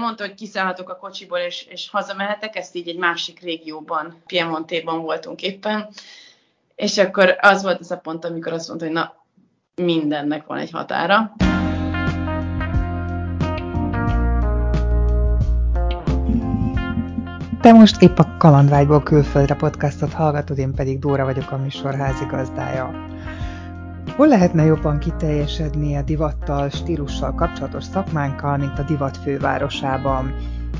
Mondta, hogy kiszállhatok a kocsiból, és, és hazamehetek, ezt így egy másik régióban, Piemontéban voltunk éppen. És akkor az volt az a pont, amikor azt mondta, hogy na, mindennek van egy határa. Te most épp a Kalandvágyból külföldre podcastot hallgatod, én pedig Dóra vagyok a műsor házigazdája. Hol lehetne jobban kiteljesedni a divattal, stílussal kapcsolatos szakmánkkal, mint a divat fővárosában?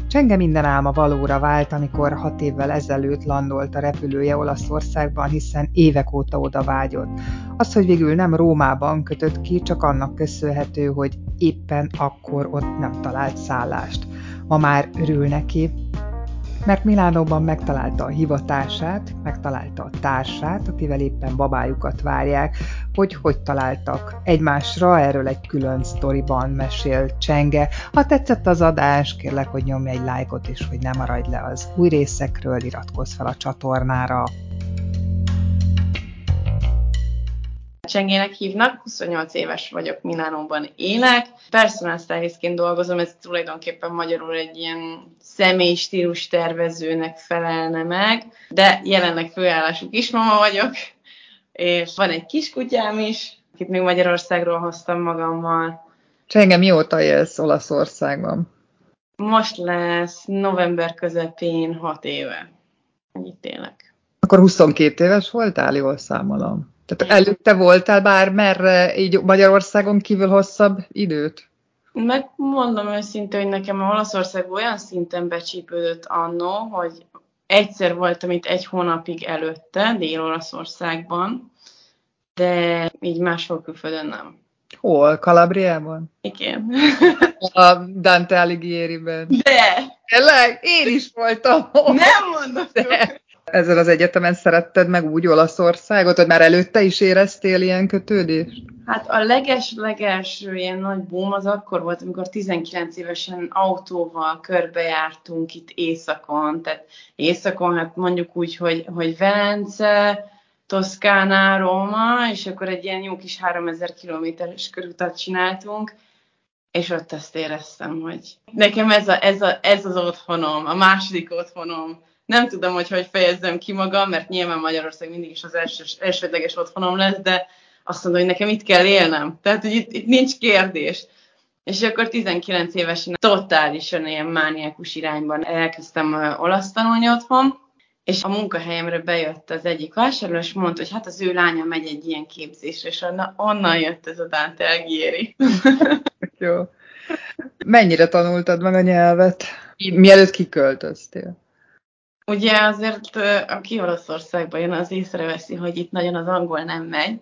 Csenge minden álma valóra vált, amikor hat évvel ezelőtt landolt a repülője Olaszországban, hiszen évek óta oda vágyott. Az, hogy végül nem Rómában kötött ki, csak annak köszönhető, hogy éppen akkor ott nem talált szállást. Ma már örül neki, mert Milánóban megtalálta a hivatását, megtalálta a társát, akivel éppen babájukat várják, hogy hogy találtak egymásra, erről egy külön sztoriban mesél Csenge. Ha tetszett az adás, kérlek, hogy nyomj egy lájkot, és hogy ne maradj le az új részekről, iratkozz fel a csatornára. Csengének hívnak, 28 éves vagyok, Milánóban élek. Personal stylistként dolgozom, ez tulajdonképpen magyarul egy ilyen személy stílus tervezőnek felelne meg, de jelenleg főállású kismama vagyok, és van egy kiskutyám is, akit még Magyarországról hoztam magammal. Csenge, mióta élsz Olaszországban? Most lesz november közepén 6 éve. Ennyit élek. Akkor 22 éves voltál, jól számolom. Tehát előtte voltál bár merre így Magyarországon kívül hosszabb időt? Megmondom őszintén, hogy nekem a Olaszország olyan szinten becsípődött annó, hogy egyszer voltam itt egy hónapig előtte, Dél-Olaszországban, de így máshol külföldön nem. Hol? Kalabriában? Igen. A Dante Alighieri-ben. De! Tényleg? Én is voltam. Nem mondom. De ezzel az egyetemen szeretted meg úgy Olaszországot, hogy már előtte is éreztél ilyen kötődést? Hát a leges-leges ilyen nagy boom az akkor volt, amikor 19 évesen autóval körbejártunk itt északon, tehát északon, hát mondjuk úgy, hogy, hogy Velence, Toszkána, Róma, és akkor egy ilyen jó kis 3000 kilométeres körutat csináltunk, és ott azt éreztem, hogy nekem ez, a, ez, a, ez az otthonom, a második otthonom, nem tudom, hogy hogy fejezzem ki magam, mert nyilván Magyarország mindig is az első, elsődleges otthonom lesz, de azt mondom, hogy nekem itt kell élnem. Tehát, hogy itt, itt nincs kérdés. És akkor 19 évesen totálisan ilyen mániákus irányban elkezdtem olasz tanulni otthon, és a munkahelyemre bejött az egyik vásárló, és mondta, hogy hát az ő lánya megy egy ilyen képzésre, és onnan jött ez a Dante Alighieri. Jó. Mennyire tanultad meg a nyelvet? Mielőtt kiköltöztél? Ugye azért, aki Olaszországba jön, az észreveszi, hogy itt nagyon az angol nem megy,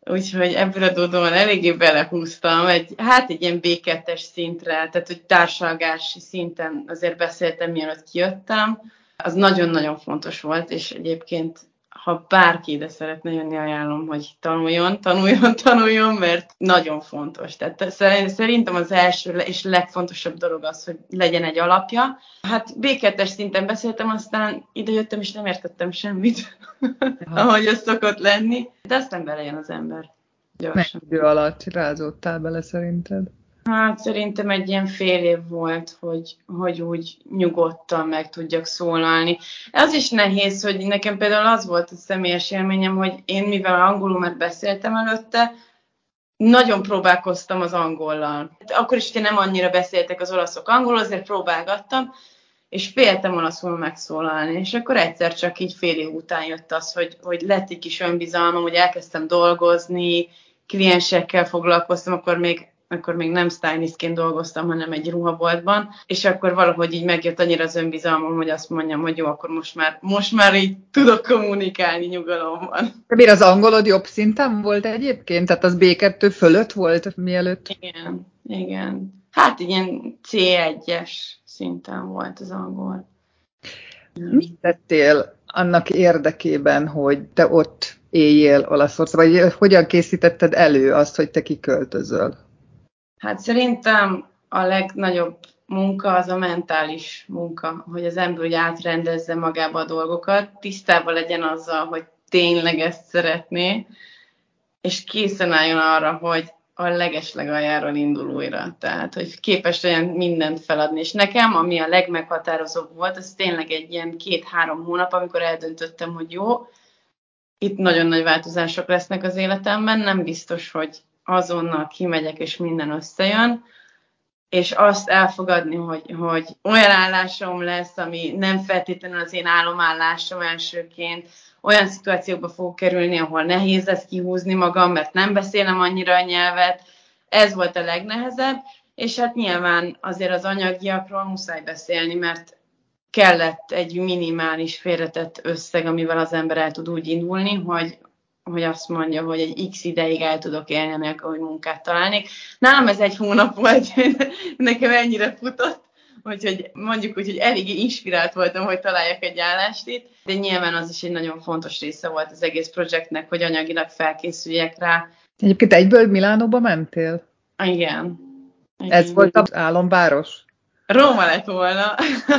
úgyhogy ebből adódóan eléggé belehúztam, egy, hát egy ilyen B2-es szintre, tehát hogy társalgási szinten azért beszéltem, mielőtt kijöttem. Az nagyon-nagyon fontos volt, és egyébként ha bárki ide szeretne jönni, ajánlom, hogy tanuljon, tanuljon, tanuljon, mert nagyon fontos. Tehát szerintem az első és legfontosabb dolog az, hogy legyen egy alapja. Hát B2-es szinten beszéltem, aztán ide jöttem, és nem értettem semmit, ahogy ez szokott lenni, de aztán belejön az ember. Gyorsan. Mennyi idő alatt rázódtál bele szerinted? Hát szerintem egy ilyen fél év volt, hogy, hogy úgy nyugodtan meg tudjak szólalni. Az is nehéz, hogy nekem például az volt a személyes élményem, hogy én mivel angolul már beszéltem előtte, nagyon próbálkoztam az angollal. Akkor is, hogyha nem annyira beszéltek az olaszok angolul, azért próbálgattam, és féltem olaszul megszólalni. És akkor egyszer csak így fél év után jött az, hogy, hogy lett egy kis önbizalmam, hogy elkezdtem dolgozni, kliensekkel foglalkoztam, akkor még akkor még nem stylistként dolgoztam, hanem egy ruhaboltban, és akkor valahogy így megjött annyira az önbizalmam, hogy azt mondjam, hogy jó, akkor most már, most már így tudok kommunikálni nyugalomban. De miért az angolod jobb szinten volt egyébként? Tehát az B2 fölött volt mielőtt? Igen, igen. Hát ilyen C1-es szinten volt az angol. Mit tettél annak érdekében, hogy te ott éljél Olaszországban, vagy hogyan készítetted elő azt, hogy te kiköltözöl? Hát szerintem a legnagyobb munka az a mentális munka, hogy az ember úgy átrendezze magába a dolgokat, tisztában legyen azzal, hogy tényleg ezt szeretné, és készen álljon arra, hogy a legeslegaljáról indul újra. Tehát, hogy képes olyan mindent feladni. És nekem, ami a legmeghatározóbb volt, az tényleg egy ilyen két-három hónap, amikor eldöntöttem, hogy jó, itt nagyon nagy változások lesznek az életemben, nem biztos, hogy azonnal kimegyek és minden összejön, és azt elfogadni, hogy, hogy olyan állásom lesz, ami nem feltétlenül az én állomállásom elsőként, olyan szituációkba fogok kerülni, ahol nehéz lesz kihúzni magam, mert nem beszélem annyira a nyelvet. Ez volt a legnehezebb, és hát nyilván azért az anyagiakról muszáj beszélni, mert kellett egy minimális félretett összeg, amivel az ember el tud úgy indulni, hogy, hogy azt mondja, hogy egy x ideig el tudok élni, nélkül, hogy munkát találnék. Nálam ez egy hónap volt, nekem ennyire futott, úgyhogy mondjuk úgy, hogy eléggé inspirált voltam, hogy találjak egy állást itt, de nyilván az is egy nagyon fontos része volt az egész projektnek, hogy anyagilag felkészüljek rá. Egyébként egyből Milánóba mentél? Igen. Ez Igen. volt az álomváros? Róma lett volna,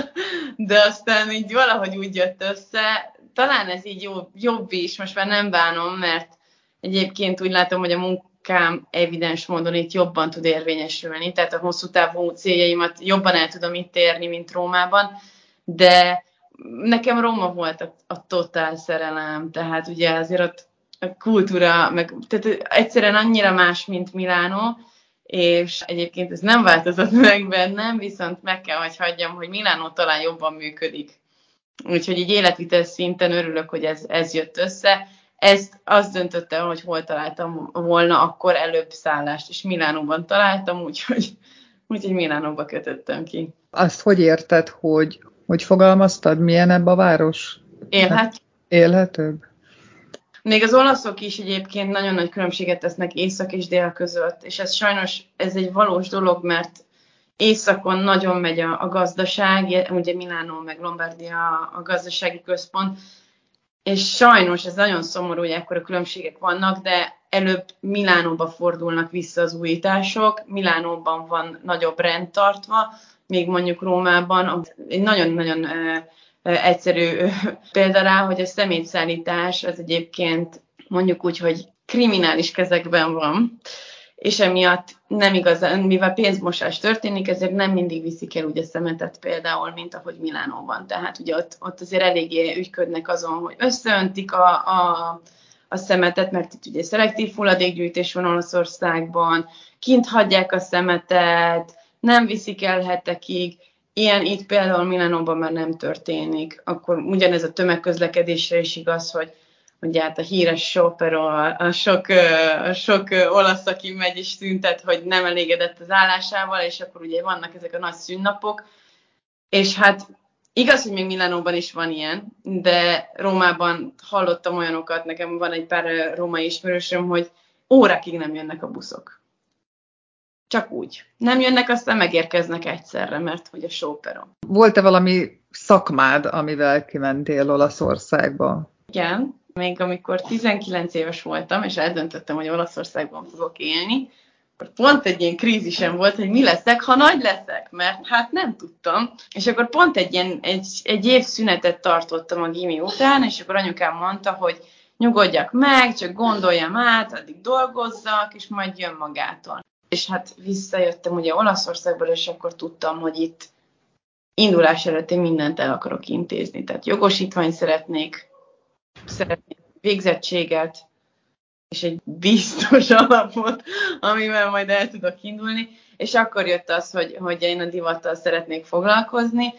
de aztán így valahogy úgy jött össze, talán ez így jobb, jobb is, most már nem bánom, mert egyébként úgy látom, hogy a munkám evidens módon itt jobban tud érvényesülni, tehát a hosszú távú céljaimat jobban el tudom itt érni, mint Rómában, de nekem Róma volt a, a totál szerelem, tehát ugye azért ott a kultúra, meg, tehát egyszerűen annyira más, mint Milánó, és egyébként ez nem változott meg bennem, viszont meg kell, hogy hagyjam, hogy Milánó talán jobban működik. Úgyhogy így életvitel szinten örülök, hogy ez, ez jött össze. Ezt azt döntöttem, hogy hol találtam volna akkor előbb szállást, és Milánóban találtam, úgyhogy, úgyhogy Milánóba kötöttem ki. Azt hogy érted, hogy, hogy fogalmaztad, milyen ebbe a város? Élhet. Élhetőbb? Még az olaszok is egyébként nagyon nagy különbséget tesznek észak és dél között, és ez sajnos ez egy valós dolog, mert északon nagyon megy a, a gazdaság, ugye Milánó meg Lombardia a gazdasági központ, és sajnos ez nagyon szomorú, hogy ekkora különbségek vannak, de előbb Milánóba fordulnak vissza az újítások, Milánóban van nagyobb rendtartva, még mondjuk Rómában. Egy nagyon-nagyon egyszerű példa rá, hogy a szemétszállítás az egyébként mondjuk úgy, hogy kriminális kezekben van, és emiatt nem igazán, mivel pénzmosás történik, ezért nem mindig viszik el ugye a szemetet például, mint ahogy Milánóban. Tehát ugye ott, ott azért eléggé ügyködnek azon, hogy összeöntik a, a, a szemetet, mert itt ugye szelektív hulladékgyűjtés van Olaszországban, kint hagyják a szemetet, nem viszik el hetekig, Ilyen itt például Milánóban már nem történik. Akkor ugyanez a tömegközlekedésre is igaz, hogy ugye hát a híres sopero, a sok, a sok olasz, aki megy és szüntet, hogy nem elégedett az állásával, és akkor ugye vannak ezek a nagy szünnapok, és hát igaz, hogy még Milánóban is van ilyen, de Rómában hallottam olyanokat, nekem van egy pár római ismerősöm, hogy órákig nem jönnek a buszok. Csak úgy. Nem jönnek, aztán megérkeznek egyszerre, mert hogy a sóperon. Volt-e valami szakmád, amivel kimentél Olaszországba? Igen, még amikor 19 éves voltam, és eldöntöttem, hogy Olaszországban fogok élni, akkor pont egy ilyen krízisem volt, hogy mi leszek, ha nagy leszek, mert hát nem tudtam. És akkor pont egy, ilyen, egy, egy év szünetet tartottam a gimi után, és akkor anyukám mondta, hogy nyugodjak meg, csak gondoljam át, addig dolgozzak, és majd jön magától és hát visszajöttem ugye Olaszországból, és akkor tudtam, hogy itt indulás előtt én mindent el akarok intézni. Tehát jogosítványt szeretnék, szeretnék végzettséget, és egy biztos alapot, amivel majd el tudok indulni. És akkor jött az, hogy, hogy én a divattal szeretnék foglalkozni,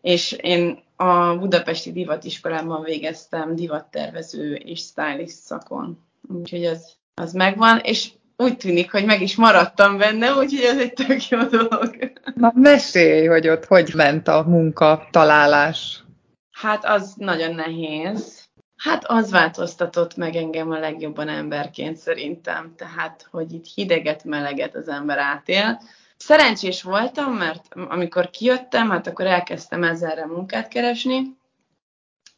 és én a Budapesti Divatiskolában végeztem divattervező és stylist szakon. Úgyhogy az, az megvan, és úgy tűnik, hogy meg is maradtam benne, úgyhogy ez egy tök jó dolog. Na, mesélj, hogy ott hogy ment a munka találás. Hát az nagyon nehéz. Hát az változtatott meg engem a legjobban emberként szerintem. Tehát, hogy itt hideget, meleget az ember átél. Szerencsés voltam, mert amikor kijöttem, hát akkor elkezdtem ezerre munkát keresni,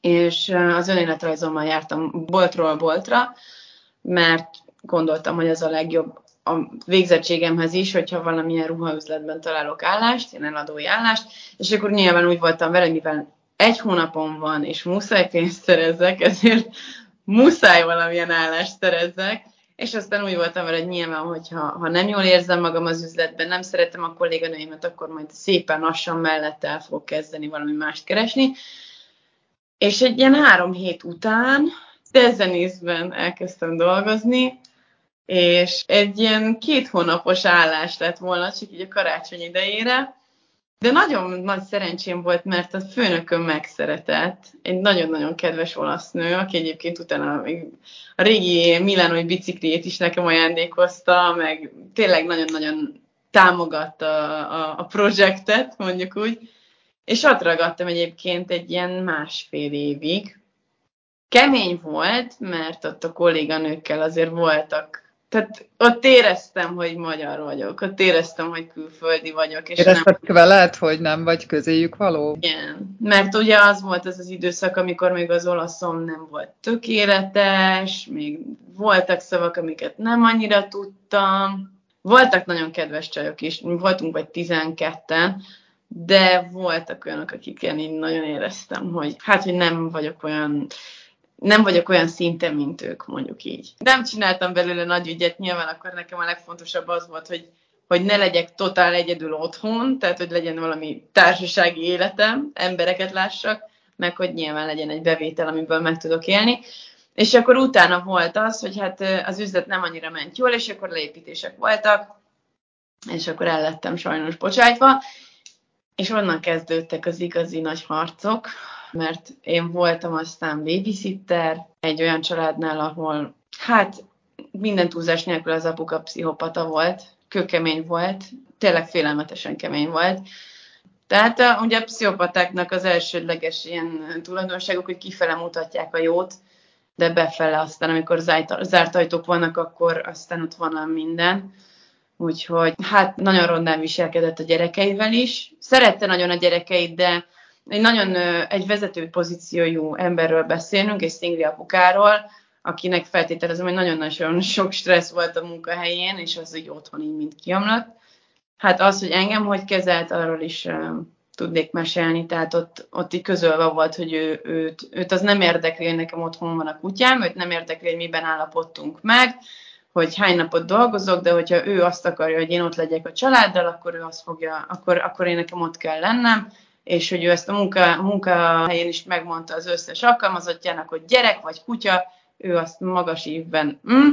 és az önéletrajzommal jártam boltról boltra, mert gondoltam, hogy az a legjobb a végzettségemhez is, hogyha valamilyen ruhaüzletben találok állást, ilyen eladói állást, és akkor nyilván úgy voltam vele, mivel egy hónapon van, és muszáj pénzt szerezzek, ezért muszáj valamilyen állást szerezzek, és aztán úgy voltam vele, hogy nyilván, hogyha ha nem jól érzem magam az üzletben, nem szeretem a kolléganőimet, akkor majd szépen lassan mellette el fogok kezdeni valami mást keresni. És egy ilyen három hét után Dezenészben elkezdtem dolgozni, és egy ilyen két hónapos állás lett volna, csak így a karácsony idejére, de nagyon nagy szerencsém volt, mert a főnököm megszeretett. Egy nagyon-nagyon kedves olasz nő, aki egyébként utána a régi Milánói bicikliét is nekem ajándékozta, meg tényleg nagyon-nagyon támogatta a, a projektet, mondjuk úgy. És ott ragadtam egyébként egy ilyen másfél évig. Kemény volt, mert ott a kolléganőkkel azért voltak tehát ott éreztem, hogy magyar vagyok, ott éreztem, hogy külföldi vagyok. És Érezted nem... veled, hogy nem vagy közéjük való? Igen, mert ugye az volt az az időszak, amikor még az olaszom nem volt tökéletes, még voltak szavak, amiket nem annyira tudtam. Voltak nagyon kedves csajok is, voltunk vagy 12-en, de voltak olyanok, akikkel én nagyon éreztem, hogy hát, hogy nem vagyok olyan nem vagyok olyan szinten, mint ők, mondjuk így. Nem csináltam belőle nagy ügyet, nyilván akkor nekem a legfontosabb az volt, hogy, hogy ne legyek totál egyedül otthon, tehát hogy legyen valami társasági életem, embereket lássak, meg hogy nyilván legyen egy bevétel, amiből meg tudok élni. És akkor utána volt az, hogy hát az üzlet nem annyira ment jól, és akkor leépítések voltak, és akkor el lettem sajnos bocsájtva, és onnan kezdődtek az igazi nagy harcok, mert én voltam aztán babysitter egy olyan családnál, ahol hát minden túlzás nélkül az apuka pszichopata volt, kőkemény volt, tényleg félelmetesen kemény volt. Tehát a, ugye a pszichopatáknak az elsődleges ilyen tulajdonságok, hogy kifele mutatják a jót, de befele aztán, amikor zárt, ajtók vannak, akkor aztán ott van minden. Úgyhogy hát nagyon rondán viselkedett a gyerekeivel is. Szerette nagyon a gyerekeit, de egy nagyon egy vezető pozíciójú emberről beszélünk, egy szingli apukáról, akinek feltételezem, hogy nagyon-nagyon sok stressz volt a munkahelyén, és az így otthon így mind kiamlott. Hát az, hogy engem hogy kezelt, arról is tudnék mesélni, tehát ott, ott így közölve volt, hogy ő, őt, őt az nem érdekli, hogy nekem otthon van a kutyám, őt nem érdekli, hogy miben állapodtunk meg, hogy hány napot dolgozok, de hogyha ő azt akarja, hogy én ott legyek a családdal, akkor ő azt fogja, akkor, akkor én nekem ott kell lennem, és hogy ő ezt a munka, munkahelyén is megmondta az összes alkalmazottjának, hogy gyerek vagy kutya, ő azt magas évben. Mm?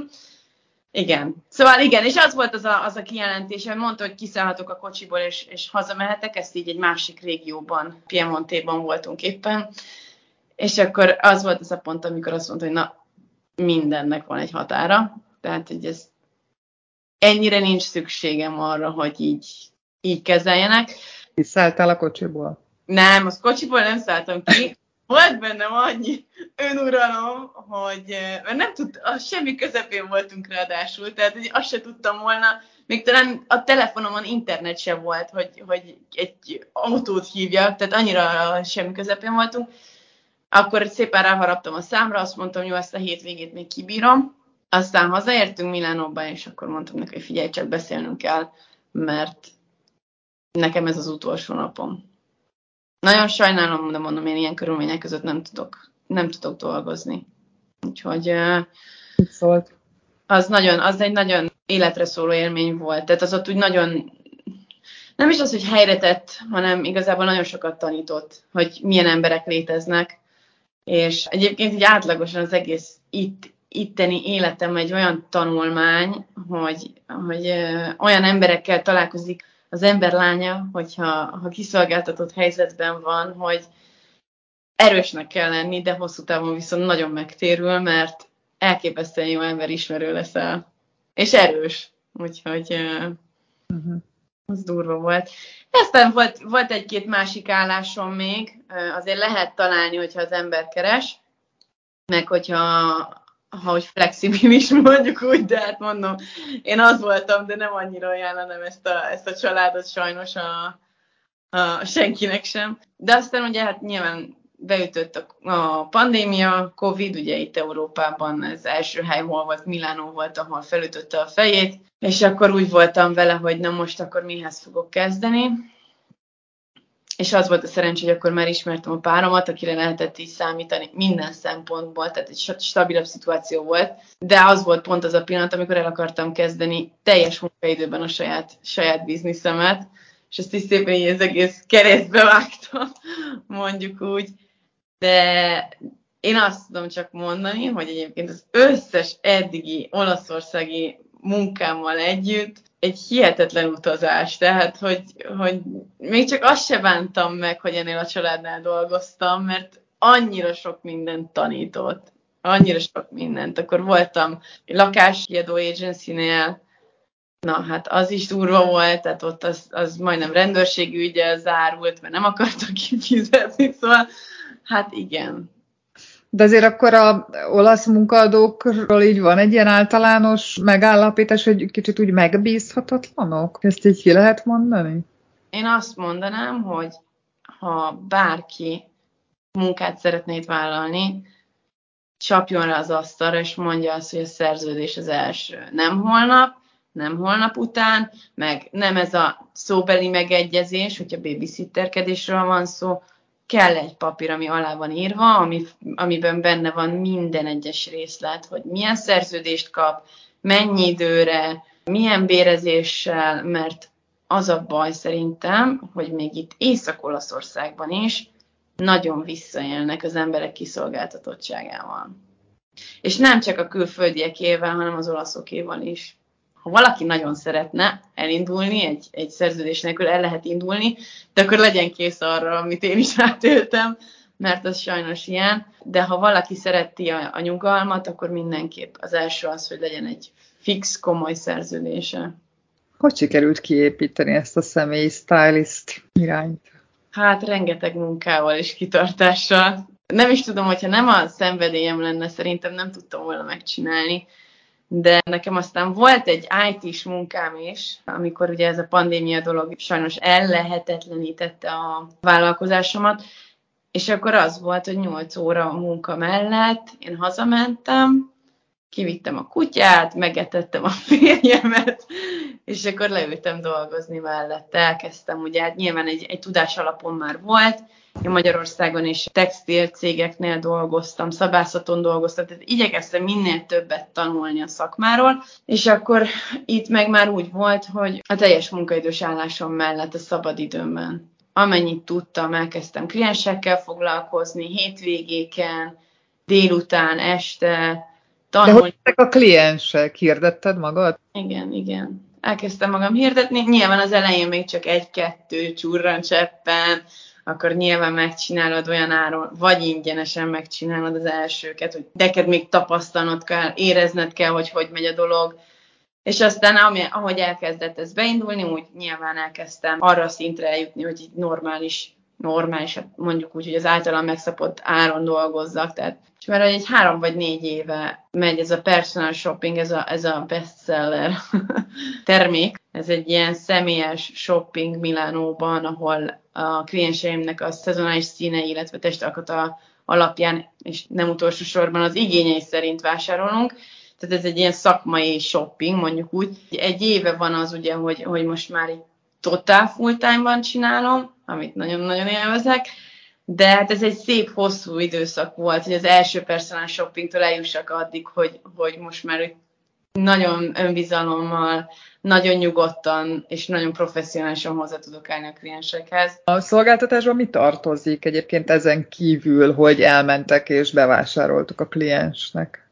Igen. Szóval igen, és az volt az a, az a kijelentés, hogy mondta, hogy kiszállhatok a kocsiból, és, és hazamehetek, ezt így egy másik régióban, Piemontéban voltunk éppen, és akkor az volt az a pont, amikor azt mondta, hogy na, mindennek van egy határa, tehát, hogy ez ennyire nincs szükségem arra, hogy így, így kezeljenek. Kiszálltál a kocsiból? Nem, az kocsiból nem szálltam ki. Volt bennem annyi önuralom, hogy mert nem tud, a semmi közepén voltunk ráadásul, tehát hogy azt se tudtam volna, még talán a telefonomon internet se volt, hogy, hogy egy autót hívjak, tehát annyira semmi közepén voltunk. Akkor szépen ráharaptam a számra, azt mondtam, jó, ezt a hétvégét még kibírom. Aztán hazaértünk Milánóba, és akkor mondtam neki, hogy figyelj, csak beszélnünk kell, mert nekem ez az utolsó napom. Nagyon sajnálom, de mondom, én ilyen körülmények között nem tudok, nem tudok dolgozni. Úgyhogy szólt. az nagyon, az egy nagyon életre szóló élmény volt. Tehát az ott úgy nagyon, nem is az, hogy helyre tett, hanem igazából nagyon sokat tanított, hogy milyen emberek léteznek. És egyébként így átlagosan az egész itt, itteni életem egy olyan tanulmány, hogy, hogy olyan emberekkel találkozik, az ember lánya, hogyha ha kiszolgáltatott helyzetben van, hogy erősnek kell lenni, de hosszú távon viszont nagyon megtérül, mert elképesztően jó ember ismerő leszel. És erős. Úgyhogy uh-huh. az durva volt. Aztán volt, volt egy-két másik állásom még, azért lehet találni, hogyha az ember keres, meg hogyha ha hogy flexibilis mondjuk úgy, de hát mondom, én az voltam, de nem annyira ajánlanám ezt a, ezt a családot sajnos a, a senkinek sem. De aztán ugye hát nyilván beütött a, a pandémia, Covid, ugye itt Európában ez első hely hol volt, Milánó volt, ahol felütötte a fejét, és akkor úgy voltam vele, hogy na most akkor mihez fogok kezdeni. És az volt a szerencsé, hogy akkor már ismertem a páromat, akire lehetett így számítani minden szempontból, tehát egy stabilabb szituáció volt, de az volt pont az a pillanat, amikor el akartam kezdeni teljes munkaidőben a saját, saját bizniszemet, és ezt is szépen így az egész keresztbe vágtam, mondjuk úgy, de én azt tudom csak mondani, hogy egyébként az összes eddigi olaszországi munkámmal együtt egy hihetetlen utazás, tehát hogy, hogy még csak azt se bántam meg, hogy ennél a családnál dolgoztam, mert annyira sok mindent tanított, annyira sok mindent. Akkor voltam lakáskiadó agency-nél, na hát az is durva volt, tehát ott az, az majdnem rendőrségi ügyel zárult, mert nem akartak kifizetni, szóval hát igen, de azért akkor a olasz munkaadókról így van egy ilyen általános megállapítás, hogy kicsit úgy megbízhatatlanok? Ezt így ki lehet mondani? Én azt mondanám, hogy ha bárki munkát szeretnéd vállalni, csapjon rá az asztalra, és mondja azt, hogy a szerződés az első. Nem holnap, nem holnap után, meg nem ez a szóbeli megegyezés, hogyha babysitterkedésről van szó, kell egy papír, ami alá van írva, ami, amiben benne van minden egyes részlet, hogy milyen szerződést kap, mennyi időre, milyen bérezéssel, mert az a baj szerintem, hogy még itt Észak-Olaszországban is nagyon visszaélnek az emberek kiszolgáltatottságával. És nem csak a külföldiekével, hanem az olaszokéval is ha valaki nagyon szeretne elindulni, egy, egy szerződés nélkül el lehet indulni, de akkor legyen kész arra, amit én is átéltem, mert az sajnos ilyen. De ha valaki szereti a, a nyugalmat, akkor mindenképp az első az, hogy legyen egy fix, komoly szerződése. Hogy sikerült kiépíteni ezt a személyi stylist irányt? Hát rengeteg munkával és kitartással. Nem is tudom, hogyha nem a szenvedélyem lenne, szerintem nem tudtam volna megcsinálni de nekem aztán volt egy IT-s munkám is, amikor ugye ez a pandémia dolog sajnos ellehetetlenítette a vállalkozásomat, és akkor az volt, hogy 8 óra munka mellett én hazamentem, kivittem a kutyát, megetettem a férjemet, és akkor leültem dolgozni mellette. Elkezdtem, ugye hát nyilván egy, egy tudás alapon már volt, én Magyarországon is textil cégeknél dolgoztam, szabászaton dolgoztam, tehát igyekeztem minél többet tanulni a szakmáról, és akkor itt meg már úgy volt, hogy a teljes munkaidős állásom mellett a szabadidőmben amennyit tudtam, elkezdtem kliensekkel foglalkozni, hétvégéken, délután, este, tanulni. De hogy ezek a kliensek? Hirdetted magad? Igen, igen. Elkezdtem magam hirdetni. Nyilván az elején még csak egy-kettő csurrancseppen, akkor nyilván megcsinálod olyan áron, vagy ingyenesen megcsinálod az elsőket, hogy neked még tapasztalnod kell, érezned kell, hogy hogy megy a dolog, és aztán, ami, ahogy elkezdett ez beindulni, úgy nyilván elkezdtem arra a szintre eljutni, hogy egy normális, normális, hát mondjuk úgy, hogy az általam megszapott áron dolgozzak, tehát és mert egy három vagy négy éve megy ez a personal shopping, ez a, ez a bestseller termék. Ez egy ilyen személyes shopping Milánóban, ahol a klienseimnek a szezonális színei, illetve testalkata alapján, és nem utolsó sorban az igényei szerint vásárolunk. Tehát ez egy ilyen szakmai shopping, mondjuk úgy. Egy éve van az ugye, hogy, hogy most már egy totál full time-ban csinálom, amit nagyon-nagyon élvezek, de hát ez egy szép, hosszú időszak volt, hogy az első personal shoppingtől eljussak addig, hogy, hogy most már nagyon önbizalommal, nagyon nyugodtan és nagyon professzionálisan hozzá tudok állni a kliensekhez. A szolgáltatásban mi tartozik egyébként ezen kívül, hogy elmentek és bevásároltuk a kliensnek?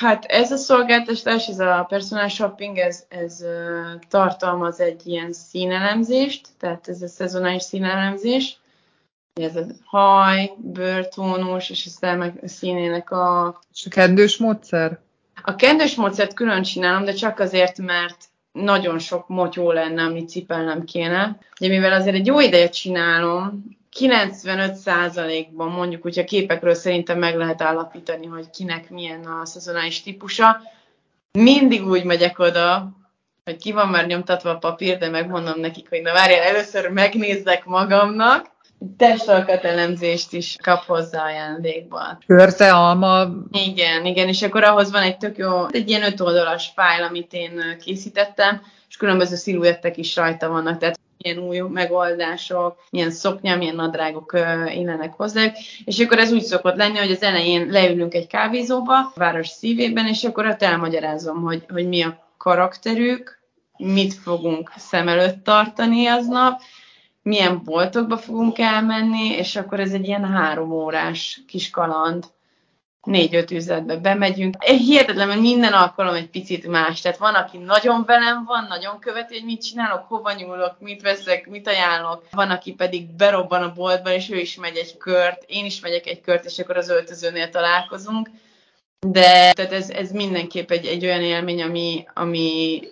Hát ez a szolgáltatás, ez a personal shopping, ez, ez tartalmaz egy ilyen színelemzést, tehát ez a szezonális színelemzés, ez a haj, bőrtónus, és a szemek színének a... És a kendős módszer? A kendős módszert külön csinálom, de csak azért, mert nagyon sok motyó lenne, amit cipelnem kéne. Ugye mivel azért egy jó ideje csinálom, 95%-ban mondjuk, hogyha képekről szerintem meg lehet állapítani, hogy kinek milyen a szezonális típusa. Mindig úgy megyek oda, hogy ki van már nyomtatva a papír, de megmondom nekik, hogy na várjál, először megnézzek magamnak, testalkatelemzést is kap hozzá ajándékba. Körte, alma. Igen, igen, és akkor ahhoz van egy tök jó, egy ilyen öt oldalas fájl, amit én készítettem, és különböző sziluettek is rajta vannak, tehát milyen új megoldások, milyen szoknya, milyen nadrágok illenek hozzá. És akkor ez úgy szokott lenni, hogy az elején leülünk egy kávézóba, a város szívében, és akkor ott elmagyarázom, hogy, hogy mi a karakterük, mit fogunk szem előtt tartani aznap, milyen boltokba fogunk elmenni, és akkor ez egy ilyen három órás kis kaland, négy-öt üzletbe bemegyünk. Hihetetlen, mert minden alkalom egy picit más. Tehát van, aki nagyon velem van, nagyon követi, hogy mit csinálok, hova nyúlok, mit veszek, mit ajánlok. Van, aki pedig berobban a boltban, és ő is megy egy kört, én is megyek egy kört, és akkor az öltözőnél találkozunk. De tehát ez, ez mindenképp egy, egy olyan élmény, ami, ami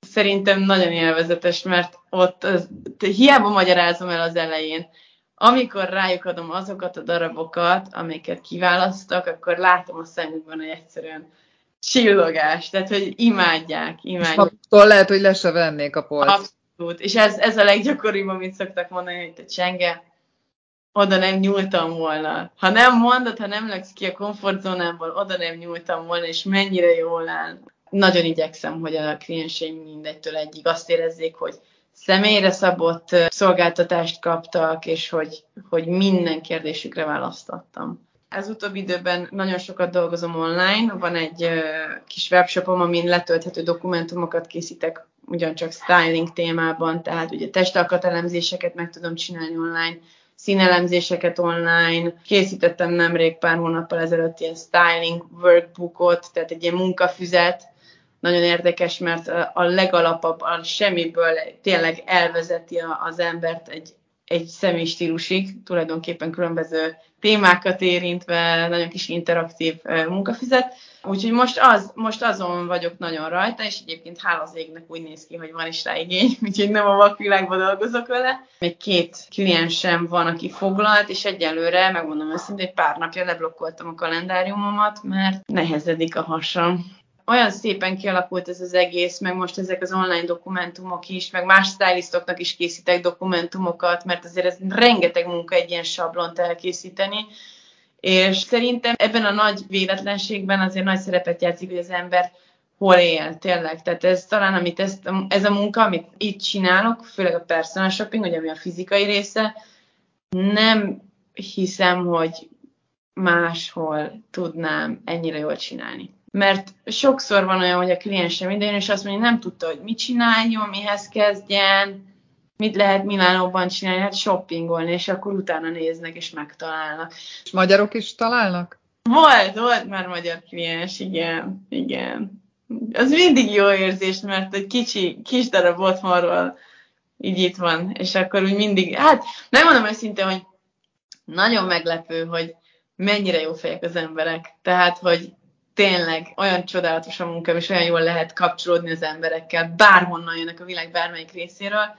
szerintem nagyon élvezetes, mert ott az, hiába magyarázom el az elején, amikor rájuk adom azokat a darabokat, amiket kiválasztok, akkor látom a szemükben, hogy egyszerűen csillogás, tehát hogy imádják, imádják. És lehet, hogy le se vennék a polc. Abszolút, és ez, ez a leggyakoribb, amit szoktak mondani, hogy te csenge, oda nem nyúltam volna. Ha nem mondod, ha nem legsz ki a komfortzónából, oda nem nyúltam volna, és mennyire jól áll. Nagyon igyekszem, hogy a klienseim mindegytől egyig azt érezzék, hogy személyre szabott szolgáltatást kaptak, és hogy, hogy minden kérdésükre választottam. Ez utóbbi időben nagyon sokat dolgozom online, van egy kis webshopom, amin letölthető dokumentumokat készítek ugyancsak styling témában, tehát ugye testalkatelemzéseket meg tudom csinálni online, színelemzéseket online. Készítettem nemrég pár hónappal ezelőtt ilyen styling workbookot, tehát egy ilyen munkafüzet, nagyon érdekes, mert a legalapabb, a semmiből tényleg elvezeti az embert egy, egy személy stílusig, tulajdonképpen különböző témákat érintve, nagyon kis interaktív munkafizet. Úgyhogy most, az, most azon vagyok nagyon rajta, és egyébként hála az égnek úgy néz ki, hogy van is rá igény, úgyhogy nem a vakvilágban dolgozok vele. Még két kliensem van, aki foglalt, és egyelőre, megmondom őszintén, pár napja leblokkoltam a kalendáriumomat, mert nehezedik a hasam olyan szépen kialakult ez az egész, meg most ezek az online dokumentumok is, meg más stylistoknak is készítek dokumentumokat, mert azért ez rengeteg munka egy ilyen sablont elkészíteni, és szerintem ebben a nagy véletlenségben azért nagy szerepet játszik, hogy az ember hol él tényleg. Tehát ez talán, amit ezt, ez a munka, amit itt csinálok, főleg a personal shopping, ugye ami a fizikai része, nem hiszem, hogy máshol tudnám ennyire jól csinálni mert sokszor van olyan, hogy a kliensem idejön, és azt mondja, hogy nem tudta, hogy mit csináljon, mihez kezdjen, mit lehet Milánóban csinálni, hát shoppingolni, és akkor utána néznek, és megtalálnak. És magyarok is találnak? Volt, volt már magyar kliens, igen, igen. Az mindig jó érzés, mert egy kicsi, kis darab otthonról így itt van, és akkor úgy mindig, hát megmondom őszintén, hogy nagyon meglepő, hogy mennyire jó fejek az emberek. Tehát, hogy tényleg olyan csodálatos a munka, és olyan jól lehet kapcsolódni az emberekkel, bárhonnan jönnek a világ bármelyik részéről,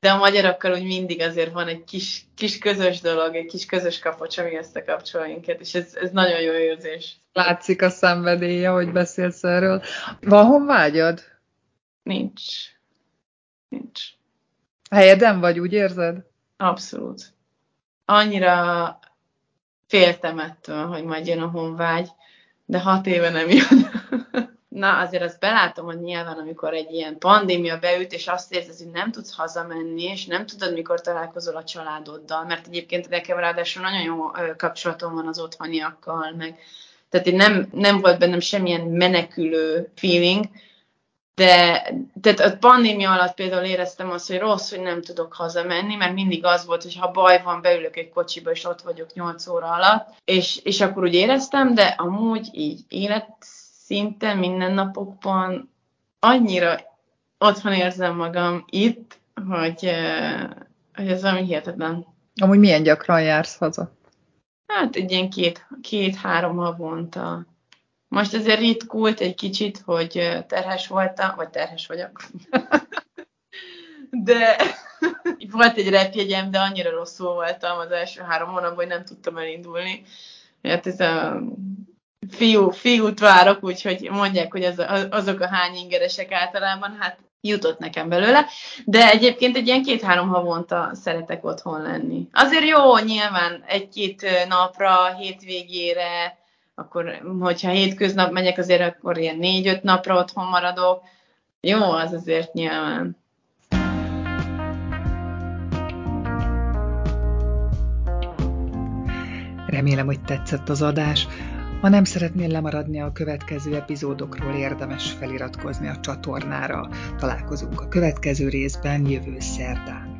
de a magyarokkal úgy mindig azért van egy kis, kis közös dolog, egy kis közös kapocs, ami összekapcsol minket, és ez, ez nagyon jó érzés. Látszik a szenvedélye, hogy beszélsz erről. Van honvágyad? Nincs. Nincs. Helyeden vagy, úgy érzed? Abszolút. Annyira féltem ettől, hogy majd jön a honvágy, de hat éve nem jön. Na, azért azt belátom, hogy nyilván, amikor egy ilyen pandémia beüt, és azt érzed, hogy nem tudsz hazamenni, és nem tudod, mikor találkozol a családoddal, mert egyébként nekem ráadásul nagyon jó kapcsolatom van az otthoniakkal, meg tehát én nem, nem volt bennem semmilyen menekülő feeling, de tehát a pandémia alatt például éreztem azt, hogy rossz, hogy nem tudok hazamenni, mert mindig az volt, hogy ha baj van, beülök egy kocsiba, és ott vagyok 8 óra alatt, és, és akkor úgy éreztem, de amúgy így életszinten, minden napokban annyira otthon érzem magam itt, hogy, hogy ez valami hihetetlen. Amúgy milyen gyakran jársz haza? Hát egy ilyen két, két-három havonta. Most azért ritkult egy kicsit, hogy terhes voltam, vagy terhes vagyok. de volt egy repjegyem, de annyira rosszul voltam az első három hónapban, hogy nem tudtam elindulni. Hát ez a fiú, fiút várok, úgyhogy mondják, hogy az, azok a hány ingeresek általában, hát jutott nekem belőle, de egyébként egy ilyen két-három havonta szeretek otthon lenni. Azért jó, nyilván egy-két napra, hétvégére, akkor hogyha hétköznap megyek, azért akkor ilyen négy-öt napra otthon maradok. Jó, az azért nyilván. Remélem, hogy tetszett az adás. Ha nem szeretnél lemaradni a következő epizódokról, érdemes feliratkozni a csatornára. Találkozunk a következő részben jövő szerdán.